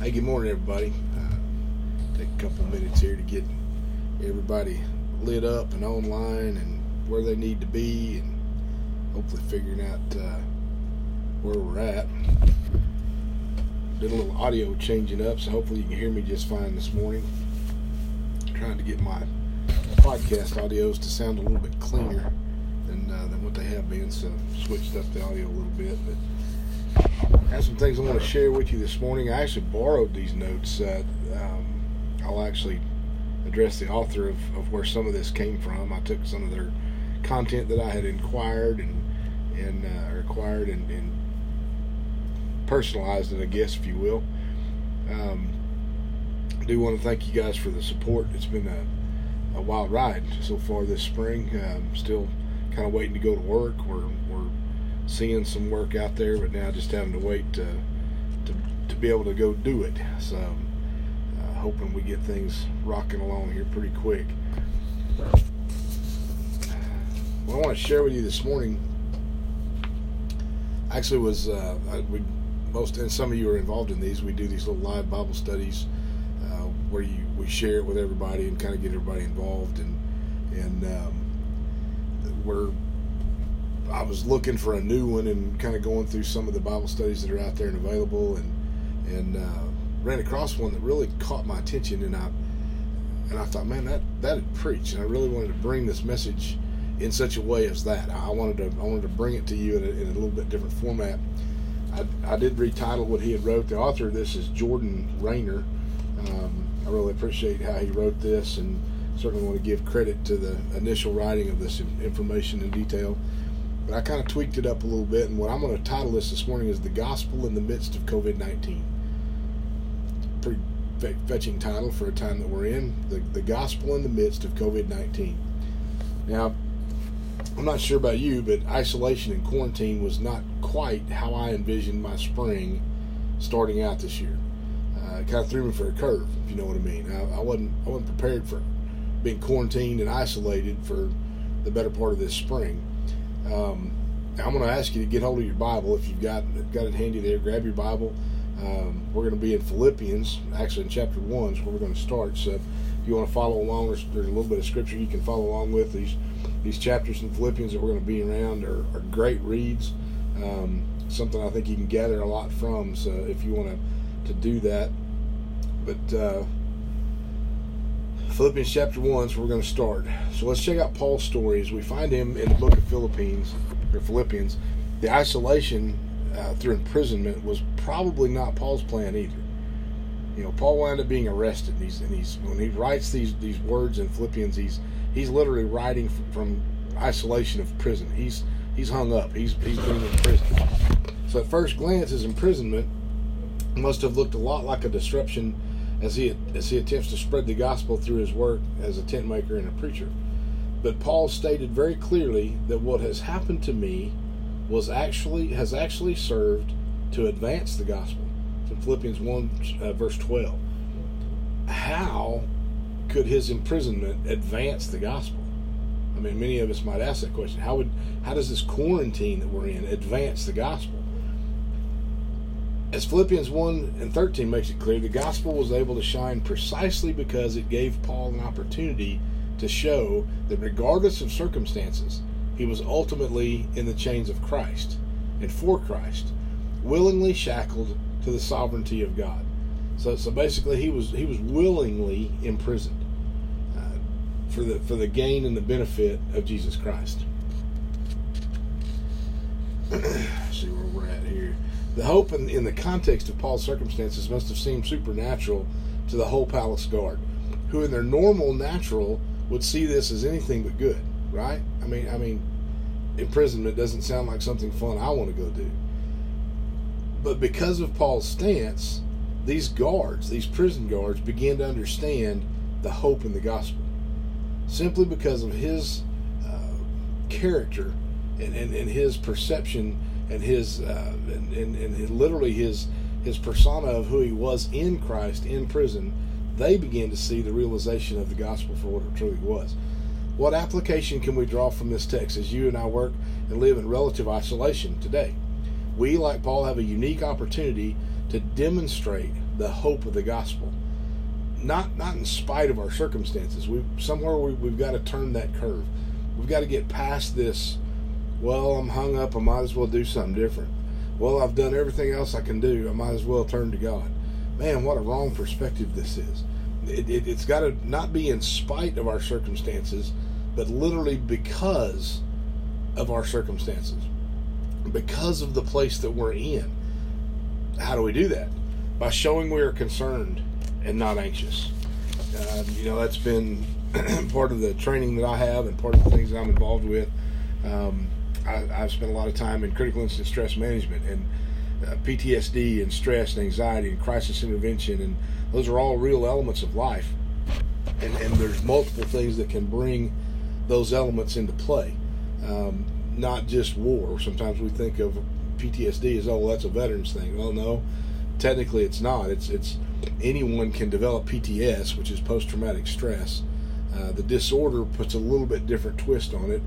Hey, good morning, everybody. Uh, take a couple minutes here to get everybody lit up and online and where they need to be, and hopefully figuring out uh, where we're at. Did a little audio changing up, so hopefully you can hear me just fine this morning. Trying to get my podcast audios to sound a little bit cleaner than uh, than what they have been, so switched up the audio a little bit, but. Have some things I want to share with you this morning. I actually borrowed these notes. Uh, um, I'll actually address the author of, of where some of this came from. I took some of their content that I had inquired and and uh, required and, and, personalized it, I guess, if you will. Um, I do want to thank you guys for the support. It's been a, a wild ride so far this spring. Um, still kind of waiting to go to work. We're, we're seeing some work out there, but now just having to wait to to, to be able to go do it. So, uh, hoping we get things rocking along here pretty quick. What I want to share with you this morning actually was uh, we most and some of you are involved in these. We do these little live Bible studies uh, where you we share it with everybody and kind of get everybody involved and and um, we're I was looking for a new one and kind of going through some of the Bible studies that are out there and available, and and uh, ran across one that really caught my attention, and I and I thought, man, that that had preached, and I really wanted to bring this message in such a way as that. I wanted to I wanted to bring it to you in a, in a little bit different format. I, I did retitle what he had wrote. The author of this is Jordan Raynor. Um, I really appreciate how he wrote this, and certainly want to give credit to the initial writing of this information in detail. But I kind of tweaked it up a little bit, and what I'm going to title this this morning is The Gospel in the Midst of COVID 19. Pretty fetching title for a time that we're in. The, the Gospel in the Midst of COVID 19. Now, I'm not sure about you, but isolation and quarantine was not quite how I envisioned my spring starting out this year. Uh, it kind of threw me for a curve, if you know what I mean. I, I wasn't I wasn't prepared for being quarantined and isolated for the better part of this spring. Um, I'm going to ask you to get hold of your Bible if you've got got it handy there. Grab your Bible. Um, we're going to be in Philippians, actually in chapter one, is where we're going to start. So if you want to follow along, there's, there's, a little bit of scripture you can follow along with. These these chapters in Philippians that we're going to be around are, are great reads. Um, something I think you can gather a lot from. So if you want to to do that, but uh, Philippians chapter 1 so we're going to start. So let's check out Paul's story as we find him in the book of Philippines, or Philippians. The isolation uh, through imprisonment was probably not Paul's plan either. You know, Paul wound up being arrested. And he's, and he's when he writes these these words in Philippians, he's he's literally writing from, from isolation of prison. He's he's hung up. He's he's being imprisoned. So at first glance, his imprisonment must have looked a lot like a disruption as he as he attempts to spread the gospel through his work as a tent maker and a preacher. But Paul stated very clearly that what has happened to me was actually has actually served to advance the gospel. It's in Philippians one uh, verse twelve. How could his imprisonment advance the gospel? I mean, many of us might ask that question. How would how does this quarantine that we're in advance the gospel? As Philippians 1 and 13 makes it clear, the gospel was able to shine precisely because it gave Paul an opportunity to show that regardless of circumstances, he was ultimately in the chains of Christ and for Christ, willingly shackled to the sovereignty of God. So, so basically, he was he was willingly imprisoned uh, for the for the gain and the benefit of Jesus Christ. see where we're at here. The hope in, in the context of Paul's circumstances must have seemed supernatural to the whole palace guard, who in their normal natural would see this as anything but good, right? I mean, I mean, imprisonment doesn't sound like something fun I want to go do. But because of Paul's stance, these guards, these prison guards, began to understand the hope in the gospel. Simply because of his uh, character and, and, and his perception and his uh, and, and, and literally his his persona of who he was in Christ in prison, they began to see the realization of the gospel for what it truly was. What application can we draw from this text as you and I work and live in relative isolation today? We, like Paul, have a unique opportunity to demonstrate the hope of the gospel. Not not in spite of our circumstances. We somewhere we, we've got to turn that curve. We've got to get past this. Well, I'm hung up. I might as well do something different. Well, I've done everything else I can do. I might as well turn to God. Man, what a wrong perspective this is. It, it, it's got to not be in spite of our circumstances, but literally because of our circumstances, because of the place that we're in. How do we do that? By showing we are concerned and not anxious. Uh, you know, that's been part of the training that I have and part of the things that I'm involved with. Um, I, have spent a lot of time in critical incident stress management and uh, PTSD and stress and anxiety and crisis intervention, and those are all real elements of life. And, and there's multiple things that can bring those elements into play, um, not just war. Sometimes we think of PTSD as oh, well, that's a veterans thing. Well, no, technically it's not. It's it's anyone can develop PTS, which is post traumatic stress. Uh, the disorder puts a little bit different twist on it,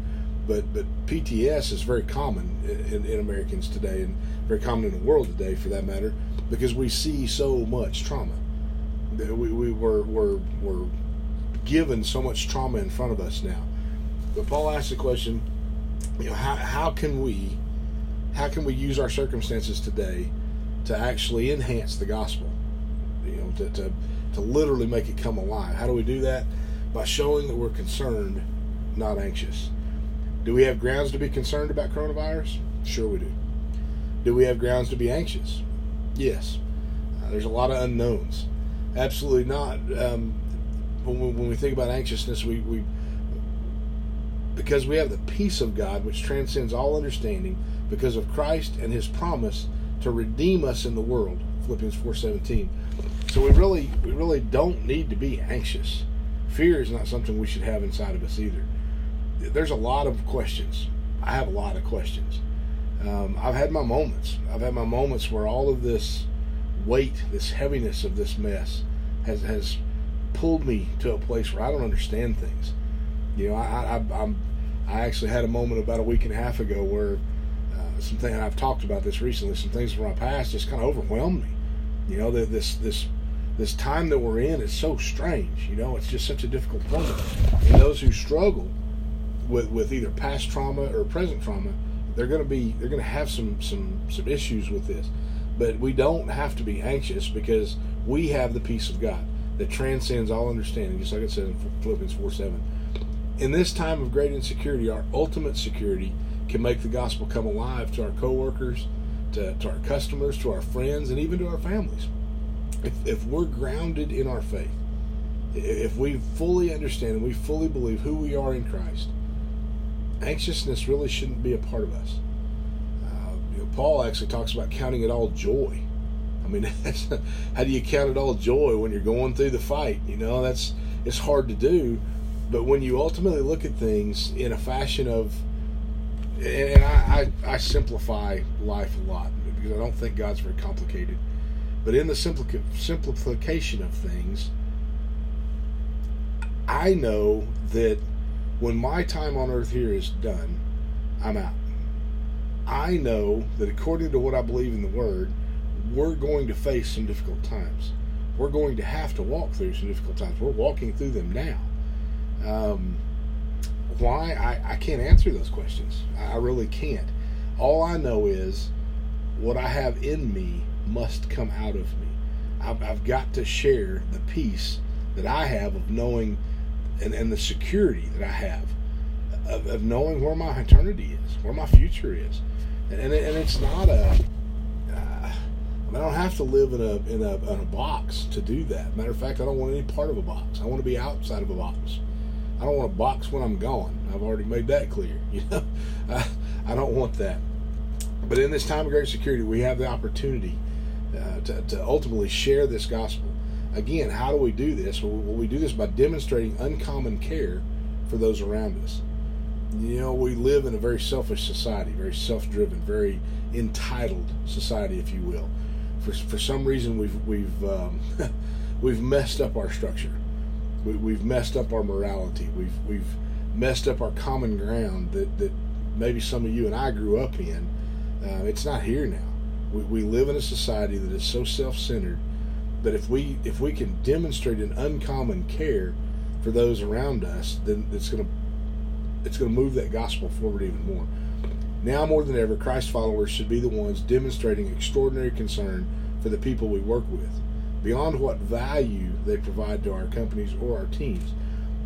but but PTS is very common in, in Americans today, and very common in the world today, for that matter, because we see so much trauma. We we were were were given so much trauma in front of us now. But Paul asked the question, you know, how how can we how can we use our circumstances today to actually enhance the gospel? You know, to, to, to literally make it come alive. How do we do that? By showing that we're concerned, not anxious. Do we have grounds to be concerned about coronavirus? Sure, we do. Do we have grounds to be anxious? Yes. Uh, there's a lot of unknowns. Absolutely not. Um, when, we, when we think about anxiousness, we, we because we have the peace of God which transcends all understanding because of Christ and his promise to redeem us in the world Philippians 4:17 so we really we really don't need to be anxious fear is not something we should have inside of us either there's a lot of questions I have a lot of questions um, I've had my moments I've had my moments where all of this weight this heaviness of this mess has has pulled me to a place where I don't understand things you know, I, I, I'm, I actually had a moment about a week and a half ago where uh, something I've talked about this recently. Some things from my past just kind of overwhelmed me. You know, that this this this time that we're in is so strange. You know, it's just such a difficult moment. And those who struggle with with either past trauma or present trauma, they're going to be they're going to have some some some issues with this. But we don't have to be anxious because we have the peace of God that transcends all understanding, just like it says in Philippians 4 7 in this time of great insecurity, our ultimate security can make the gospel come alive to our coworkers, to, to our customers, to our friends, and even to our families. If, if we're grounded in our faith, if we fully understand and we fully believe who we are in Christ, anxiousness really shouldn't be a part of us. Uh, you know, Paul actually talks about counting it all joy. I mean, how do you count it all joy when you're going through the fight? You know, that's it's hard to do but when you ultimately look at things in a fashion of, and I, I, I simplify life a lot because I don't think God's very complicated. But in the simplification of things, I know that when my time on earth here is done, I'm out. I know that according to what I believe in the Word, we're going to face some difficult times. We're going to have to walk through some difficult times. We're walking through them now. Um, why? I, I can't answer those questions. I really can't. All I know is what I have in me must come out of me. I've, I've got to share the peace that I have of knowing and, and the security that I have of, of knowing where my eternity is, where my future is. And, and, and it's not a. Uh, I don't have to live in a, in a in a box to do that. Matter of fact, I don't want any part of a box. I want to be outside of a box. I don't want a box when I'm gone. I've already made that clear. You know, I, I don't want that. But in this time of great security, we have the opportunity uh, to, to ultimately share this gospel. Again, how do we do this? Well, we do this by demonstrating uncommon care for those around us. You know, we live in a very selfish society, very self-driven, very entitled society, if you will. For, for some reason, we've we've um, we've messed up our structure we, have messed up our morality. We've we've messed up our common ground that, that maybe some of you and I grew up in. Uh, it's not here now. We, we live in a society that is so self-centered but if we if we can demonstrate an uncommon care for those around us, then it's going to it's going to move that gospel forward even more. Now more than ever, Christ followers should be the ones demonstrating extraordinary concern for the people we work with, beyond what value they provide to our companies or our teams.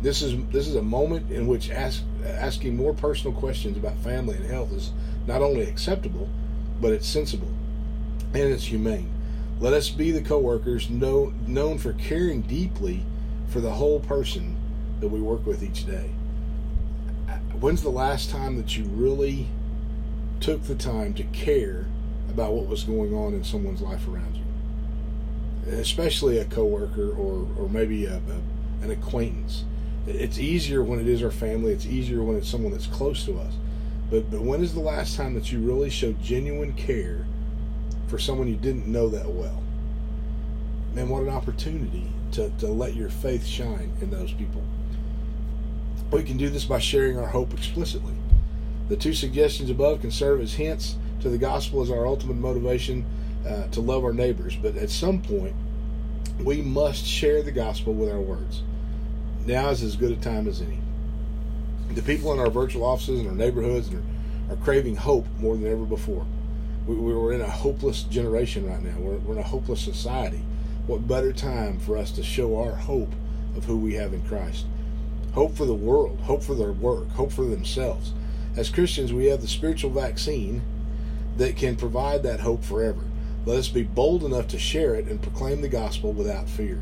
This is this is a moment in which ask, asking more personal questions about family and health is not only acceptable, but it's sensible and it's humane. Let us be the coworkers know, known for caring deeply for the whole person that we work with each day. When's the last time that you really took the time to care about what was going on in someone's life around you? Especially a coworker or, or maybe a, a, an acquaintance. It's easier when it is our family. It's easier when it's someone that's close to us. But but when is the last time that you really showed genuine care for someone you didn't know that well? Man, what an opportunity to, to let your faith shine in those people. We can do this by sharing our hope explicitly. The two suggestions above can serve as hints to the gospel as our ultimate motivation uh, to love our neighbors. But at some point, we must share the gospel with our words. Now is as good a time as any. The people in our virtual offices and our neighborhoods are, are craving hope more than ever before. We, we're in a hopeless generation right now. We're, we're in a hopeless society. What better time for us to show our hope of who we have in Christ? Hope for the world, hope for their work, hope for themselves. As Christians, we have the spiritual vaccine that can provide that hope forever. Let us be bold enough to share it and proclaim the gospel without fear.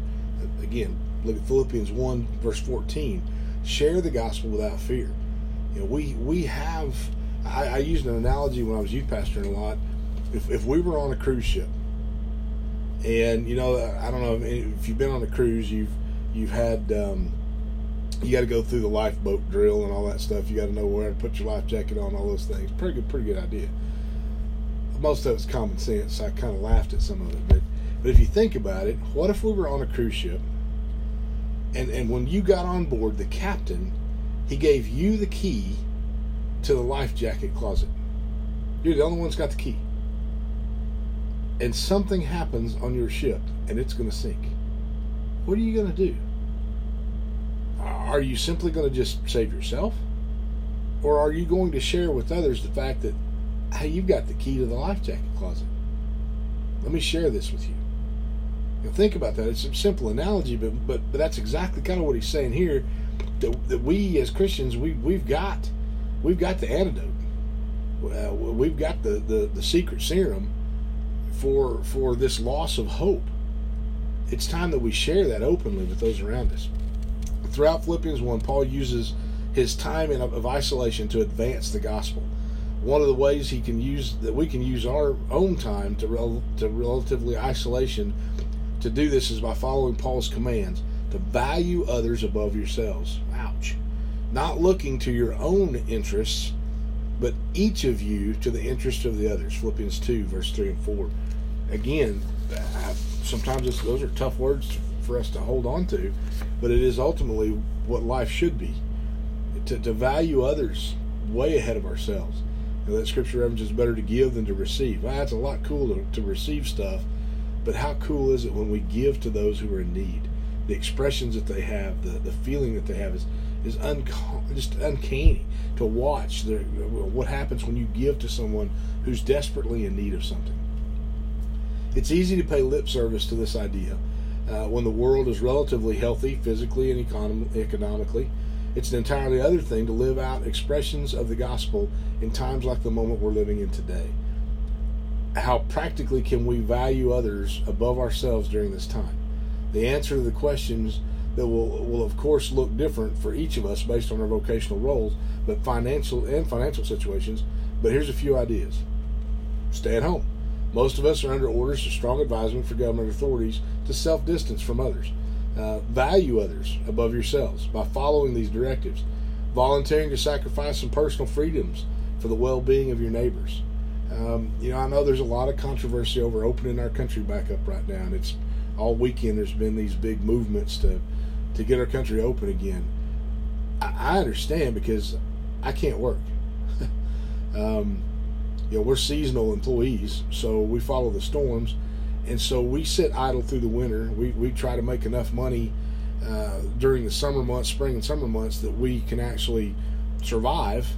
Again, look at Philippians 1, verse 14 share the gospel without fear. You know, we we have. I, I used an analogy when I was youth pastoring a lot. If if we were on a cruise ship, and you know, I don't know if you've been on a cruise, you've you've had. Um, you got to go through the lifeboat drill and all that stuff. You got to know where to put your life jacket on, all those things. Pretty good, pretty good idea. Most of it's common sense. I kind of laughed at some of it, but but if you think about it, what if we were on a cruise ship and and when you got on board, the captain, he gave you the key to the life jacket closet. You're the only one that's got the key. And something happens on your ship and it's going to sink. What are you going to do? Are you simply going to just save yourself? Or are you going to share with others the fact that, hey, you've got the key to the life jacket closet? Let me share this with you. Know, think about that. It's a simple analogy, but, but but that's exactly kind of what he's saying here. That, that we as Christians, we we've got we've got the antidote. Uh, we've got the, the the secret serum for for this loss of hope. It's time that we share that openly with those around us. Throughout Philippians one, Paul uses his time in, of isolation to advance the gospel one of the ways he can use that we can use our own time to rel, to relatively isolation to do this is by following Paul's commands to value others above yourselves. Ouch. Not looking to your own interests, but each of you to the interest of the others. Philippians 2, verse 3 and 4. Again, sometimes those are tough words for us to hold on to, but it is ultimately what life should be to, to value others way ahead of ourselves. You know, that scripture reference is better to give than to receive. Well, that's a lot cooler to receive stuff but how cool is it when we give to those who are in need? The expressions that they have, the, the feeling that they have is is just uncanny to watch. The, what happens when you give to someone who's desperately in need of something? It's easy to pay lip service to this idea uh, when the world is relatively healthy physically and econom- economically. It's an entirely other thing to live out expressions of the gospel in times like the moment we're living in today how practically can we value others above ourselves during this time? The answer to the questions that will will of course look different for each of us based on our vocational roles, but financial and financial situations. But here's a few ideas. Stay at home. Most of us are under orders of strong advisement for government authorities to self distance from others. Uh, value others above yourselves by following these directives. Volunteering to sacrifice some personal freedoms for the well being of your neighbors. Um, you know, I know there's a lot of controversy over opening our country back up right now, and it's all weekend. There's been these big movements to to get our country open again. I, I understand because I can't work. um, you know, we're seasonal employees, so we follow the storms, and so we sit idle through the winter. We we try to make enough money uh, during the summer months, spring and summer months, that we can actually survive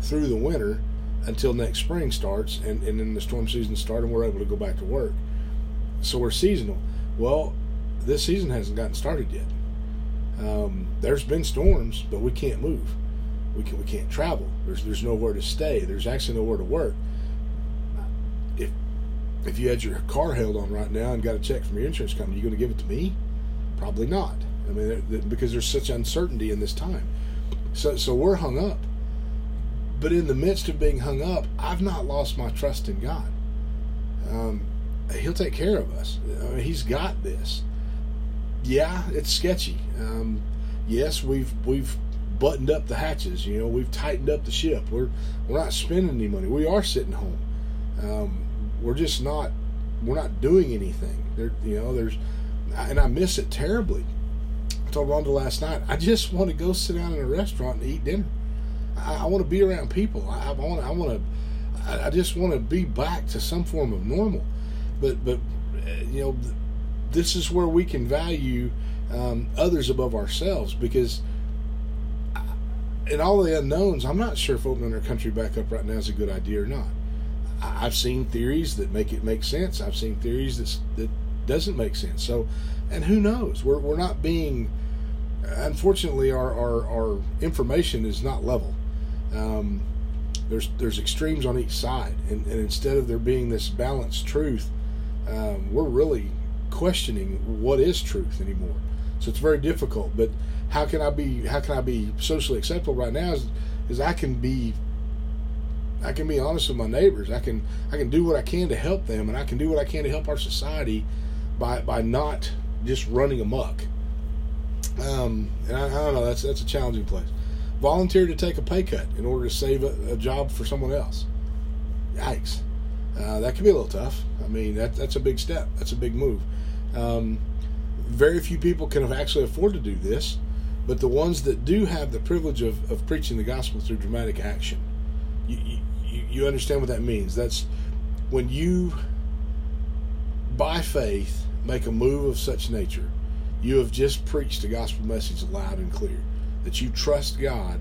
through the winter until next spring starts, and and then the storm season starts, and we're able to go back to work. So we're seasonal. Well, this season hasn't gotten started yet. Um, there's been storms, but we can't move. We can we can't travel. There's there's nowhere to stay. There's actually nowhere to work. If you had your car held on right now and got a check from your insurance company, you going to give it to me? Probably not. I mean, because there's such uncertainty in this time. So so we're hung up. But in the midst of being hung up, I've not lost my trust in God. Um, he'll take care of us. I mean, he's got this. Yeah, it's sketchy. Um, yes, we've we've buttoned up the hatches. You know, we've tightened up the ship. We're we're not spending any money. We are sitting home. Um, we're just not we're not doing anything. There, you know, there's and I miss it terribly. I told Rhonda last night. I just want to go sit down in a restaurant and eat dinner. I, I want to be around people. I, I want I want to. I just want to be back to some form of normal. But but you know, this is where we can value um, others above ourselves because in all the unknowns, I'm not sure if opening our country back up right now is a good idea or not. I've seen theories that make it make sense. I've seen theories that that doesn't make sense. So, and who knows? We're we're not being. Unfortunately, our our, our information is not level. Um, there's there's extremes on each side, and, and instead of there being this balanced truth, um, we're really questioning what is truth anymore. So it's very difficult. But how can I be how can I be socially acceptable right now? Is, is I can be I can be honest with my neighbors. I can I can do what I can to help them, and I can do what I can to help our society by by not just running amok. Um, and I, I don't know. That's that's a challenging place. Volunteer to take a pay cut in order to save a, a job for someone else. Yikes! Uh, that can be a little tough. I mean, that that's a big step. That's a big move. Um, very few people can actually afford to do this, but the ones that do have the privilege of, of preaching the gospel through dramatic action, you, you, understand what that means. That's when you, by faith, make a move of such nature, you have just preached the gospel message loud and clear. That you trust God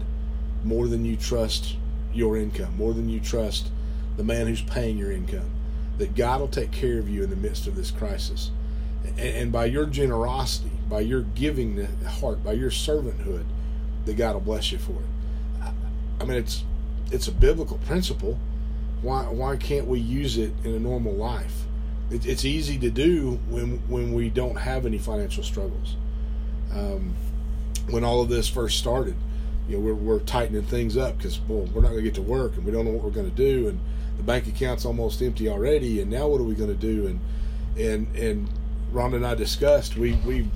more than you trust your income, more than you trust the man who's paying your income. That God will take care of you in the midst of this crisis and by your generosity, by your giving heart, by your servanthood, that God will bless you for it. I mean, it's it's a biblical principle. Why why can't we use it in a normal life? It, it's easy to do when when we don't have any financial struggles. Um, when all of this first started, you know, we're, we're tightening things up because well, we're not going to get to work and we don't know what we're going to do, and the bank account's almost empty already, and now what are we going to do? And and and Rhonda and I discussed, we we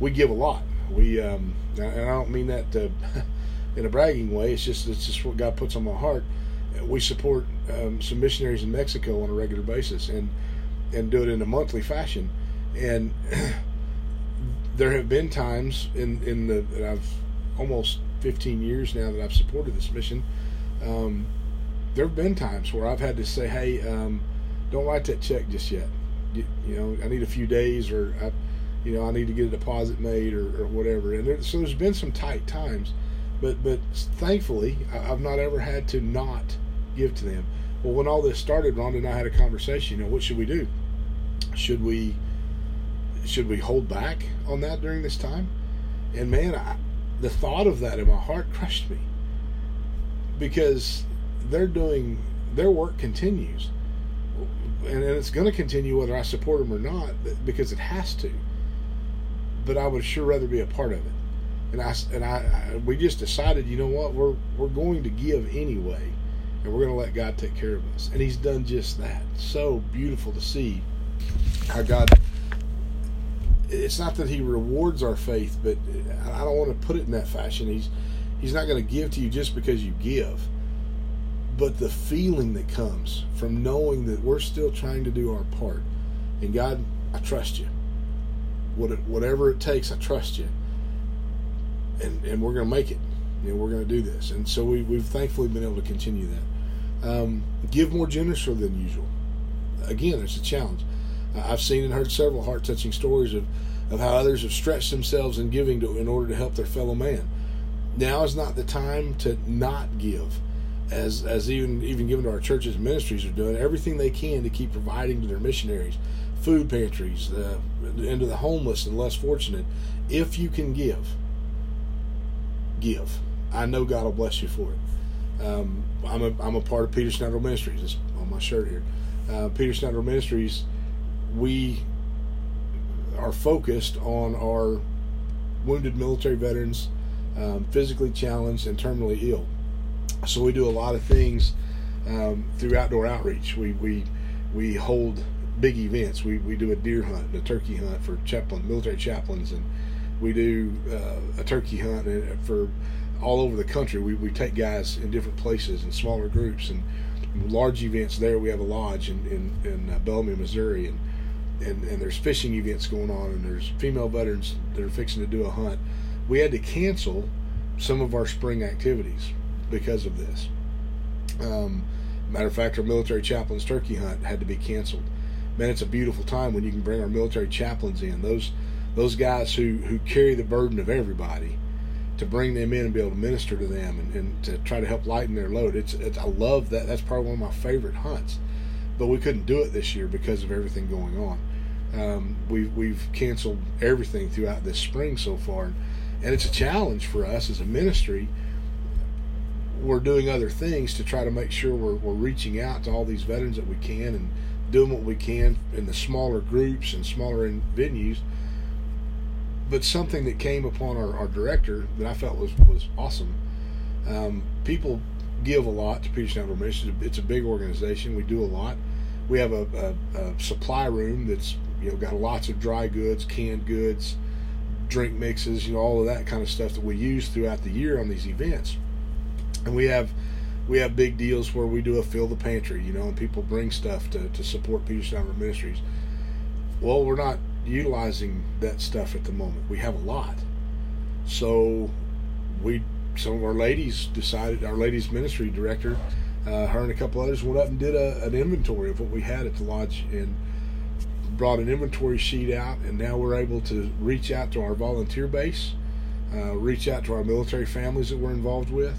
we give a lot. We um, and I don't mean that to, in a bragging way. It's just it's just what God puts on my heart. We support um, some missionaries in Mexico on a regular basis and and do it in a monthly fashion. And there have been times in in the I've almost 15 years now that I've supported this mission. Um, there have been times where I've had to say, "Hey, um, don't write that check just yet." you, you know, I need a few days or I, you know, I need to get a deposit made or, or whatever. And there, so there's been some tight times, but but thankfully I, have not ever had to not give to them. Well, when all this started, Rhonda and I had a conversation. You know, what should we do? Should we should we hold back on that during this time? And man, I, the thought of that in my heart crushed me because they're doing their work continues and, it's going to continue whether I support them or not because it has to. But I would sure rather be a part of it. And I and I, I we just decided, you know what, we're we're going to give anyway, and we're going to let God take care of us. And He's done just that. So beautiful to see how God. It's not that He rewards our faith, but I don't want to put it in that fashion. He's He's not going to give to you just because you give but the feeling that comes from knowing that we're still trying to do our part. And God, I trust you. Whatever it takes, I trust you. And, and we're going to make it. You know, we're going to do this. And so we, we've thankfully been able to continue that. Um, give more generously than usual. Again, it's a challenge. I've seen and heard several heart touching stories of, of how others have stretched themselves in giving to, in order to help their fellow man. Now is not the time to not give, as as even even given to our churches and ministries are doing everything they can to keep providing to their missionaries, food pantries, uh, and to the homeless and less fortunate. If you can give, give. I know God will bless you for it. Um, I'm a I'm a part of Peter Schneider Ministries. It's on my shirt here. Uh, Peter Schneider Ministries we are focused on our wounded military veterans, um, physically challenged, and terminally ill. So we do a lot of things um, through outdoor outreach. We we we hold big events. We we do a deer hunt, and a turkey hunt for chaplain military chaplains, and we do uh, a turkey hunt for all over the country. We we take guys in different places in smaller groups and large events. There we have a lodge in in, in uh, Bellamy, Missouri, and and, and there's fishing events going on, and there's female veterans that are fixing to do a hunt. We had to cancel some of our spring activities because of this. Um, matter of fact, our military chaplains turkey hunt had to be canceled. Man, it's a beautiful time when you can bring our military chaplains in. Those those guys who, who carry the burden of everybody to bring them in and be able to minister to them and, and to try to help lighten their load. It's, it's I love that. That's probably one of my favorite hunts. But we couldn't do it this year because of everything going on. Um, we've we've canceled everything throughout this spring so far, and it's a challenge for us as a ministry. We're doing other things to try to make sure we're, we're reaching out to all these veterans that we can and doing what we can in the smaller groups and smaller venues. But something that came upon our, our director that I felt was was awesome. Um, people give a lot to Peter Schneider Mission. It's a big organization. We do a lot. We have a, a, a supply room that's you know, got lots of dry goods, canned goods, drink mixes, you know, all of that kind of stuff that we use throughout the year on these events. And we have we have big deals where we do a fill the pantry, you know, and people bring stuff to, to support Peter Schneider Ministries. Well, we're not utilizing that stuff at the moment. We have a lot. So we some of our ladies decided our ladies ministry director, uh, her and a couple others went up and did a, an inventory of what we had at the lodge and brought an inventory sheet out, and now we're able to reach out to our volunteer base, uh, reach out to our military families that we're involved with,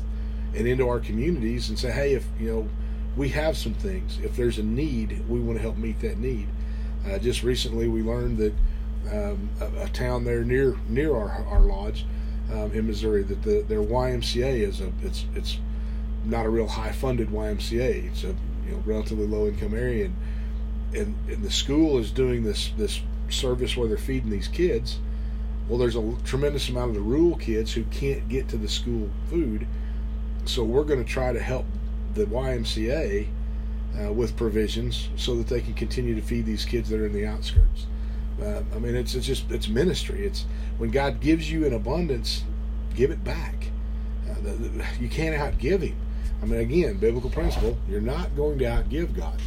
and into our communities and say, hey, if you know we have some things, if there's a need, we want to help meet that need. Uh, just recently, we learned that um, a, a, town there near near our, our lodge um, in Missouri that the, their YMCA is a it's it's not a real high funded YMCA. It's a you know relatively low income area and and, and the school is doing this this service where they're feeding these kids. Well, there's a tremendous amount of the rural kids who can't get to the school food, so we're going to try to help the YMCA uh, with provisions so that they can continue to feed these kids that are in the outskirts. Uh, I mean, it's it's just it's ministry. It's when God gives you an abundance, give it back. Uh, the, the, you can't outgive Him. I mean, again, biblical principle: you're not going to outgive God.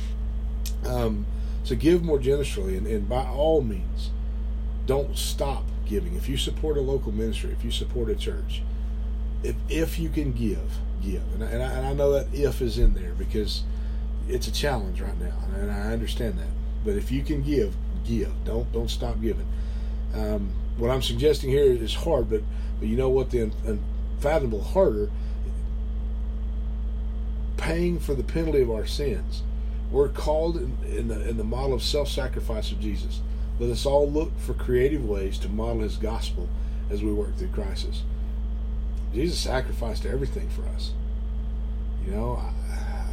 Um, so give more generously, and, and by all means, don't stop giving. If you support a local ministry, if you support a church, if if you can give, give. And I, and I, and I know that if is in there because it's a challenge right now, and I understand that. But if you can give, give. Don't don't stop giving. Um, what I'm suggesting here is hard, but but you know what? The unfathomable harder paying for the penalty of our sins we're called in, in, the, in the model of self sacrifice of Jesus. Let us all look for creative ways to model his gospel as we work through crisis. Jesus sacrificed everything for us. You know,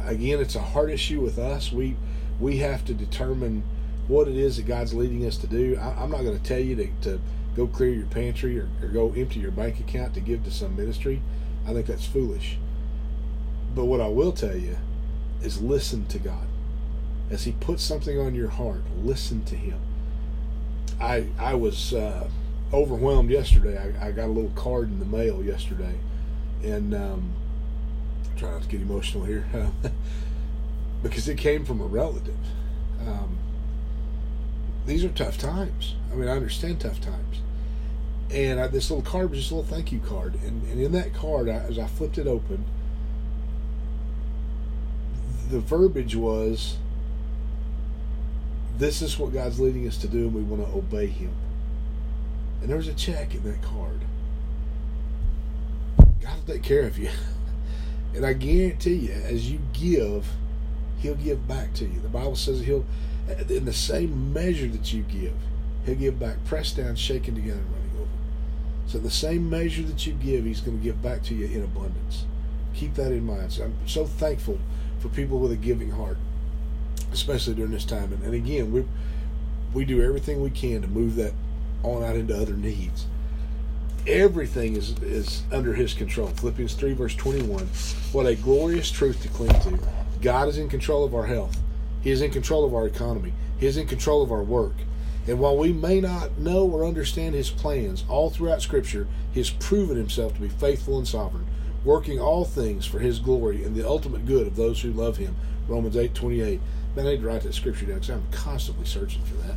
again, it's a hard issue with us. We we have to determine what it is that God's leading us to do. I, am not going to tell you to, to go clear your pantry or, or go empty your bank account to give to some ministry. I think that's foolish. But what I will tell you is listen to God as He puts something on your heart, listen to Him. I I was uh, overwhelmed yesterday. I, I, got a little card in the mail yesterday, and um, try not to get emotional here, because it came from a relative. Um, these are tough times. I mean, I understand tough times. And I, this little card was just a little thank you card, and, and in that card, I, as I flipped it open, the verbiage was this is what God's leading us to do, and we want to obey Him. And there was a check in that card. God will take care of you. And I guarantee you, as you give, He'll give back to you. The Bible says He'll, in the same measure that you give, He'll give back, pressed down, shaken together, and running over. So the same measure that you give, He's going to give back to you in abundance. Keep that in mind. So I'm so thankful for people with a giving heart, especially during this time. And, and again, we we do everything we can to move that on out into other needs everything is is under his control. Philippians 3 verse 21. What a glorious truth to cling to. God is in control of our health. He is in control of our economy. He is in control of our work. And while we may not know or understand his plans, all throughout scripture he has proven himself to be faithful and sovereign, working all things for his glory and the ultimate good of those who love him. Romans 8:28. Man, I need to write that scripture down because I'm constantly searching for that.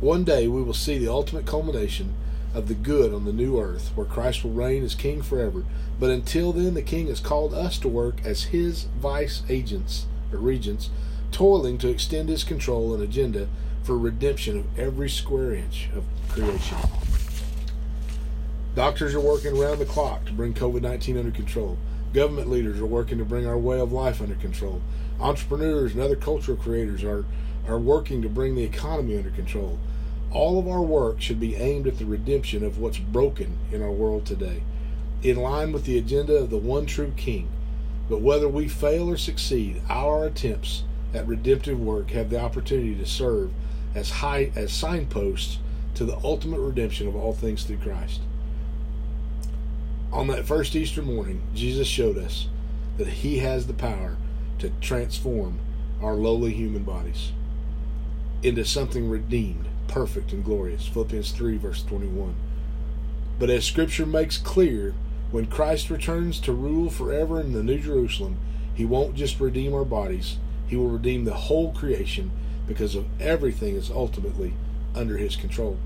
One day we will see the ultimate culmination of the good on the new earth, where Christ will reign as King forever. But until then, the King has called us to work as his vice agents or regents, toiling to extend his control and agenda for redemption of every square inch of creation. Doctors are working around the clock to bring COVID 19 under control. Government leaders are working to bring our way of life under control. Entrepreneurs and other cultural creators are, are working to bring the economy under control. All of our work should be aimed at the redemption of what's broken in our world today, in line with the agenda of the one true King. But whether we fail or succeed, our attempts at redemptive work have the opportunity to serve as high as signposts to the ultimate redemption of all things through Christ. On that first Easter morning, Jesus showed us that he has the power to transform our lowly human bodies into something redeemed perfect and glorious. Philippians 3, verse 21. But as Scripture makes clear, when Christ returns to rule forever in the New Jerusalem, he won't just redeem our bodies, he will redeem the whole creation because of everything is ultimately under his control.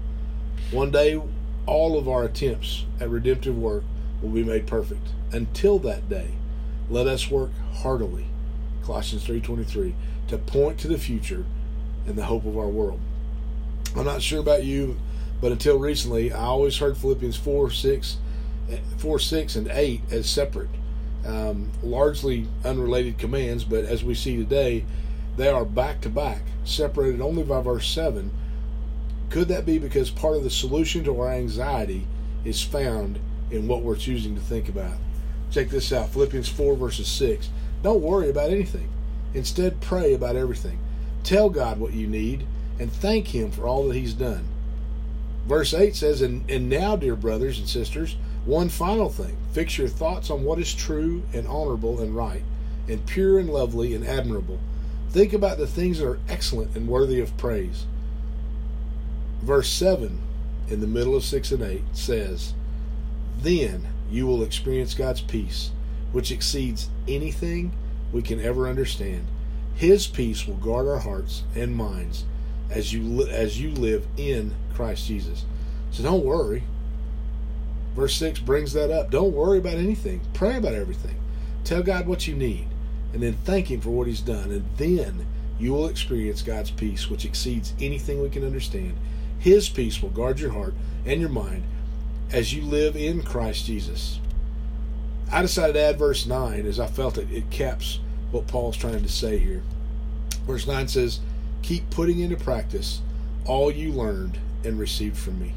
One day, all of our attempts at redemptive work will be made perfect. Until that day, let us work heartily, Colossians 3:23, to point to the future and the hope of our world. I'm not sure about you, but until recently, I always heard Philippians 4, 6, 4, 6 and 8 as separate, um, largely unrelated commands, but as we see today, they are back to back, separated only by verse 7. Could that be because part of the solution to our anxiety is found in what we're choosing to think about? Check this out Philippians 4, verses 6. Don't worry about anything. Instead, pray about everything. Tell God what you need and thank Him for all that He's done. Verse 8 says, and, and now, dear brothers and sisters, one final thing fix your thoughts on what is true and honorable and right, and pure and lovely and admirable. Think about the things that are excellent and worthy of praise. Verse 7 in the middle of 6 and 8 says, Then you will experience God's peace, which exceeds anything we can ever understand. His peace will guard our hearts and minds as you as you live in Christ Jesus. So don't worry. Verse 6 brings that up. Don't worry about anything. Pray about everything. Tell God what you need and then thank him for what he's done and then you will experience God's peace which exceeds anything we can understand. His peace will guard your heart and your mind as you live in Christ Jesus. I decided to add verse 9 as I felt it it caps what Paul's trying to say here. Verse 9 says, Keep putting into practice all you learned and received from me.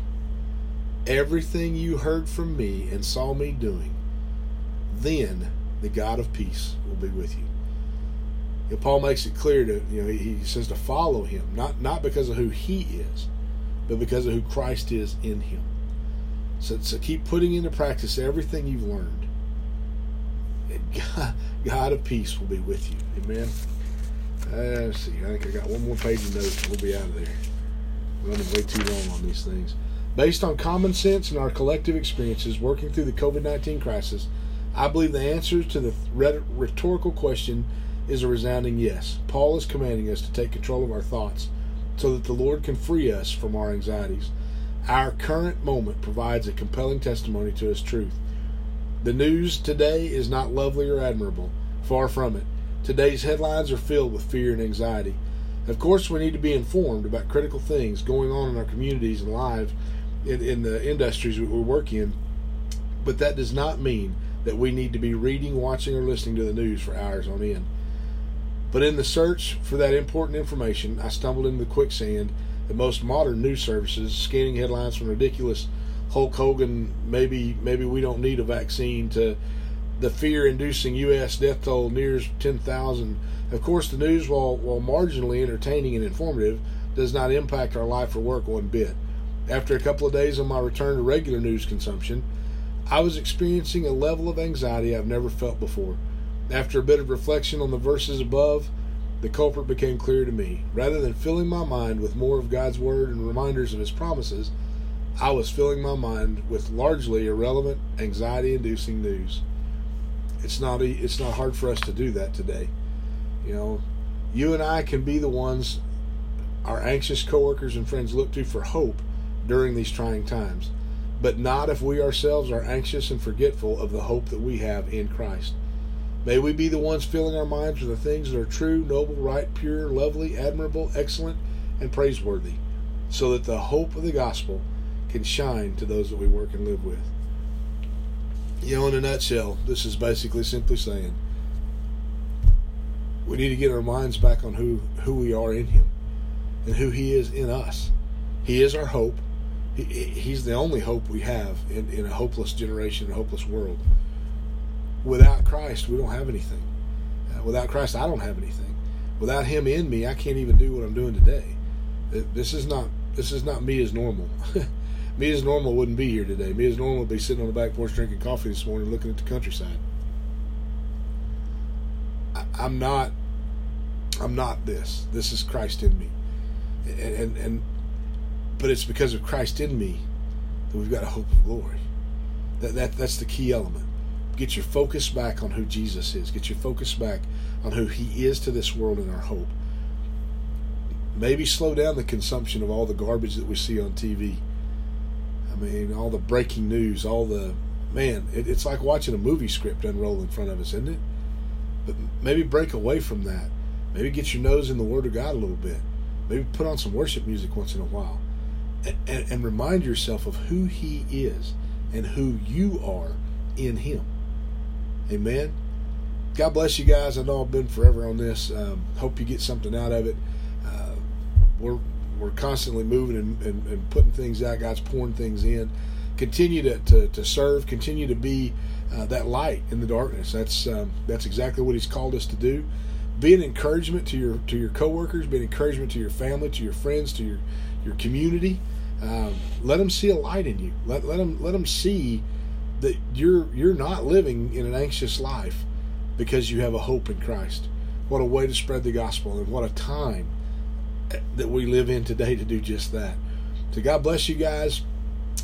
Everything you heard from me and saw me doing, then the God of peace will be with you. know, Paul makes it clear to you know he, he says to follow him, not not because of who he is, but because of who Christ is in him. So, so keep putting into practice everything you've learned. God, God of peace will be with you. Amen. Uh, let's see. I think I got one more page of notes we'll be out of there. running way too long on these things. Based on common sense and our collective experiences working through the COVID 19 crisis, I believe the answer to the rhetorical question is a resounding yes. Paul is commanding us to take control of our thoughts so that the Lord can free us from our anxieties. Our current moment provides a compelling testimony to His truth. The news today is not lovely or admirable, far from it. Today's headlines are filled with fear and anxiety. Of course, we need to be informed about critical things going on in our communities and lives in, in the industries we work in, but that does not mean that we need to be reading, watching, or listening to the news for hours on end. But in the search for that important information, I stumbled into the quicksand that most modern news services, scanning headlines from ridiculous Hulk Hogan, maybe maybe we don't need a vaccine, to the fear-inducing U.S. death toll nears 10,000. Of course, the news, while while marginally entertaining and informative, does not impact our life or work one bit. After a couple of days on my return to regular news consumption, I was experiencing a level of anxiety I've never felt before. After a bit of reflection on the verses above, the culprit became clear to me. Rather than filling my mind with more of God's Word and reminders of His promises, I was filling my mind with largely irrelevant, anxiety inducing news. It's not, it's not hard for us to do that today. You know, you and I can be the ones our anxious coworkers and friends look to for hope during these trying times but not if we ourselves are anxious and forgetful of the hope that we have in Christ. May we be the ones filling our minds with the things that are true, noble, right, pure, lovely, admirable, excellent, and praiseworthy, so that the hope of the gospel can shine to those that we work and live with. You know, in a nutshell, this is basically simply saying we need to get our minds back on who, who we are in Him and who He is in us. He is our hope he, he's the only hope we have in, in a hopeless generation, a hopeless world. Without Christ, we don't have anything. Uh, without Christ, I don't have anything. Without Him in me, I can't even do what I'm doing today. This is not this is not me as normal. me as normal wouldn't be here today. Me as normal would be sitting on the back porch drinking coffee this morning, looking at the countryside. I, I'm not. I'm not this. This is Christ in me, and, and, and but it's because of Christ in me that we've got a hope of glory. That, that that's the key element. Get your focus back on who Jesus is. Get your focus back on who He is to this world and our hope. Maybe slow down the consumption of all the garbage that we see on TV. I mean, all the breaking news, all the man. It, it's like watching a movie script unroll in front of us, isn't it? But maybe break away from that. Maybe get your nose in the Word of God a little bit. Maybe put on some worship music once in a while and, and remind yourself of who He is and who you are in Him. Amen. God bless you guys. I know I've been forever on this. Um, hope you get something out of it. Uh, we're we're constantly moving and, and, and, putting things out. God's pouring things in. Continue to, to, to serve. Continue to be uh, that light in the darkness. That's um, that's exactly what He's called us to do. Be an encouragement to your to your coworkers. Be an encouragement to your family, to your friends, to your your community. Um, let them see a light in you. Let, let them let them see that you're you're not living in an anxious life because you have a hope in Christ. What a way to spread the gospel, and what a time that we live in today to do just that. So God bless you guys.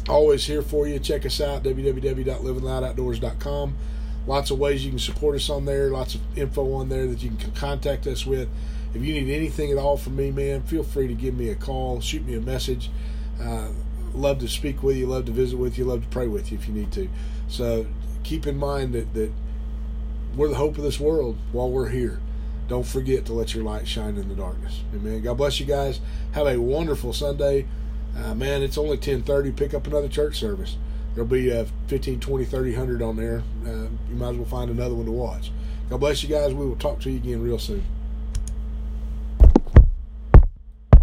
Always here for you. Check us out www.livingloudoutdoors.com. Lots of ways you can support us on there. Lots of info on there that you can contact us with. If you need anything at all from me, man, feel free to give me a call, shoot me a message. Uh, love to speak with you, love to visit with you, love to pray with you if you need to. So keep in mind that, that we're the hope of this world while we're here. Don't forget to let your light shine in the darkness. Amen. God bless you guys. Have a wonderful Sunday. Uh, man, it's only 1030. Pick up another church service. There'll be uh, 15, 20, 30, 100 on there. Uh, you might as well find another one to watch. God bless you guys. We will talk to you again real soon.